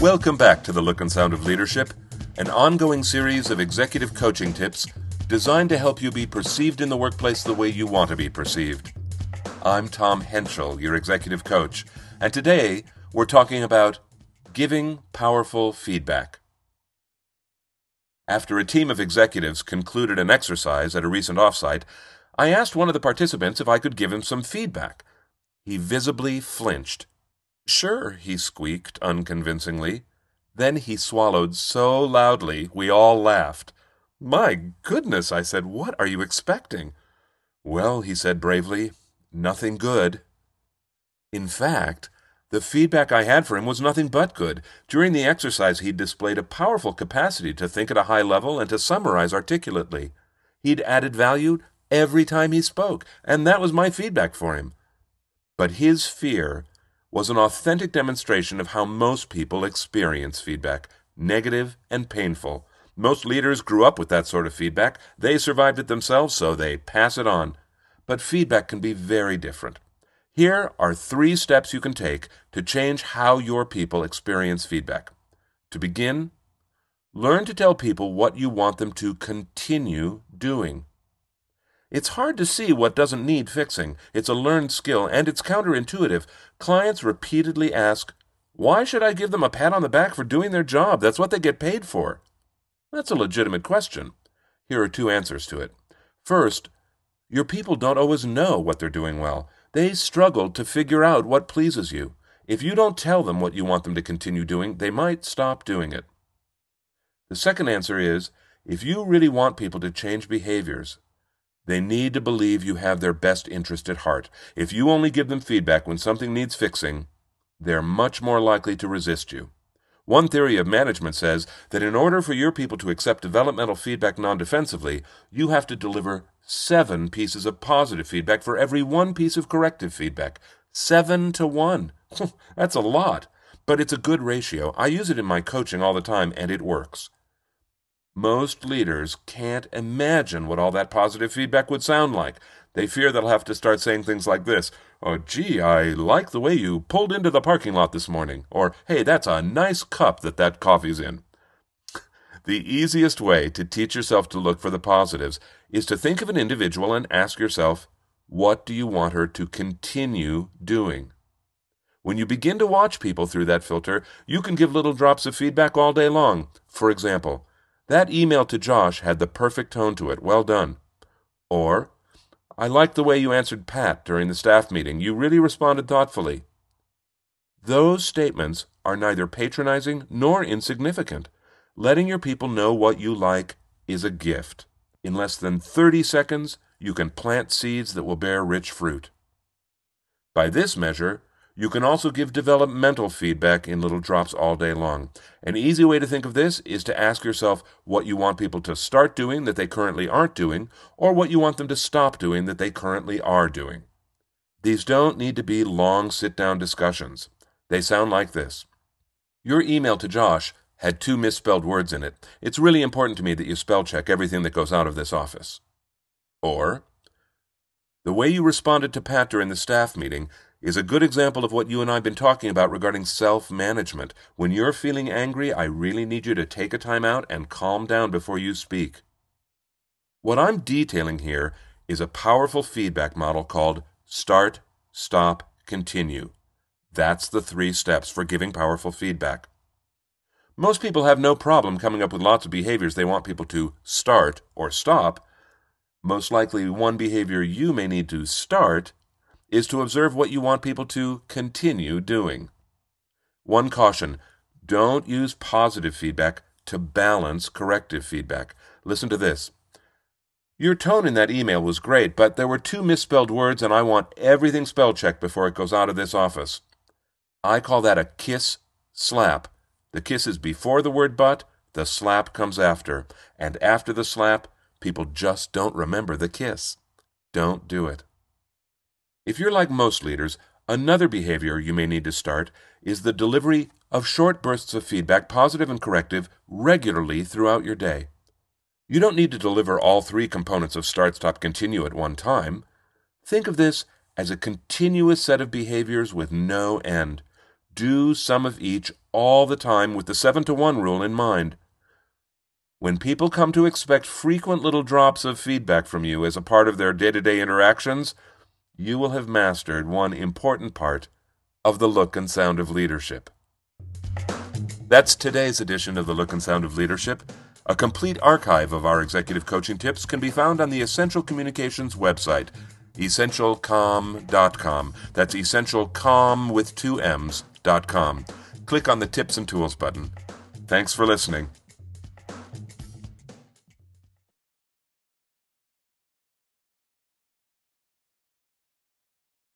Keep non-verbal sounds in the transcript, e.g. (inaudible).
Welcome back to the Look and Sound of Leadership, an ongoing series of executive coaching tips designed to help you be perceived in the workplace the way you want to be perceived. I'm Tom Henschel, your executive coach, and today we're talking about giving powerful feedback. After a team of executives concluded an exercise at a recent offsite, I asked one of the participants if I could give him some feedback. He visibly flinched Sure, he squeaked unconvincingly. Then he swallowed so loudly we all laughed. My goodness, I said, what are you expecting? Well, he said bravely, nothing good. In fact, the feedback I had for him was nothing but good. During the exercise, he displayed a powerful capacity to think at a high level and to summarize articulately. He'd added value every time he spoke, and that was my feedback for him. But his fear was an authentic demonstration of how most people experience feedback negative and painful. Most leaders grew up with that sort of feedback. They survived it themselves, so they pass it on. But feedback can be very different. Here are three steps you can take to change how your people experience feedback. To begin, learn to tell people what you want them to continue doing. It's hard to see what doesn't need fixing. It's a learned skill, and it's counterintuitive. Clients repeatedly ask, Why should I give them a pat on the back for doing their job? That's what they get paid for. That's a legitimate question. Here are two answers to it. First, your people don't always know what they're doing well. They struggle to figure out what pleases you. If you don't tell them what you want them to continue doing, they might stop doing it. The second answer is if you really want people to change behaviors, they need to believe you have their best interest at heart. If you only give them feedback when something needs fixing, they're much more likely to resist you. One theory of management says that in order for your people to accept developmental feedback non defensively, you have to deliver seven pieces of positive feedback for every one piece of corrective feedback. Seven to one. (laughs) That's a lot, but it's a good ratio. I use it in my coaching all the time, and it works. Most leaders can't imagine what all that positive feedback would sound like. They fear they'll have to start saying things like this Oh, gee, I like the way you pulled into the parking lot this morning. Or, hey, that's a nice cup that that coffee's in. (laughs) The easiest way to teach yourself to look for the positives is to think of an individual and ask yourself, what do you want her to continue doing? When you begin to watch people through that filter, you can give little drops of feedback all day long. For example, that email to Josh had the perfect tone to it. Well done. Or, I like the way you answered Pat during the staff meeting. You really responded thoughtfully. Those statements are neither patronizing nor insignificant. Letting your people know what you like is a gift. In less than 30 seconds, you can plant seeds that will bear rich fruit. By this measure, you can also give developmental feedback in little drops all day long. An easy way to think of this is to ask yourself what you want people to start doing that they currently aren't doing, or what you want them to stop doing that they currently are doing. These don't need to be long sit down discussions. They sound like this Your email to Josh had two misspelled words in it. It's really important to me that you spell check everything that goes out of this office. Or, the way you responded to Pat during the staff meeting is a good example of what you and I have been talking about regarding self management. When you're feeling angry, I really need you to take a time out and calm down before you speak. What I'm detailing here is a powerful feedback model called Start, Stop, Continue. That's the three steps for giving powerful feedback. Most people have no problem coming up with lots of behaviors they want people to start or stop. Most likely, one behavior you may need to start is to observe what you want people to continue doing. One caution don't use positive feedback to balance corrective feedback. Listen to this. Your tone in that email was great, but there were two misspelled words, and I want everything spell checked before it goes out of this office. I call that a kiss slap. The kiss is before the word but, the slap comes after. And after the slap, people just don't remember the kiss. Don't do it. If you're like most leaders, another behavior you may need to start is the delivery of short bursts of feedback, positive and corrective, regularly throughout your day. You don't need to deliver all three components of Start, Stop, Continue at one time. Think of this as a continuous set of behaviors with no end. Do some of each all the time with the 7 to 1 rule in mind. When people come to expect frequent little drops of feedback from you as a part of their day to day interactions, you will have mastered one important part of the look and sound of leadership. That's today's edition of the Look and Sound of Leadership. A complete archive of our executive coaching tips can be found on the Essential Communications website, essentialcomm.com. That's essentialcomm with two M's.com. Click on the Tips and Tools button. Thanks for listening.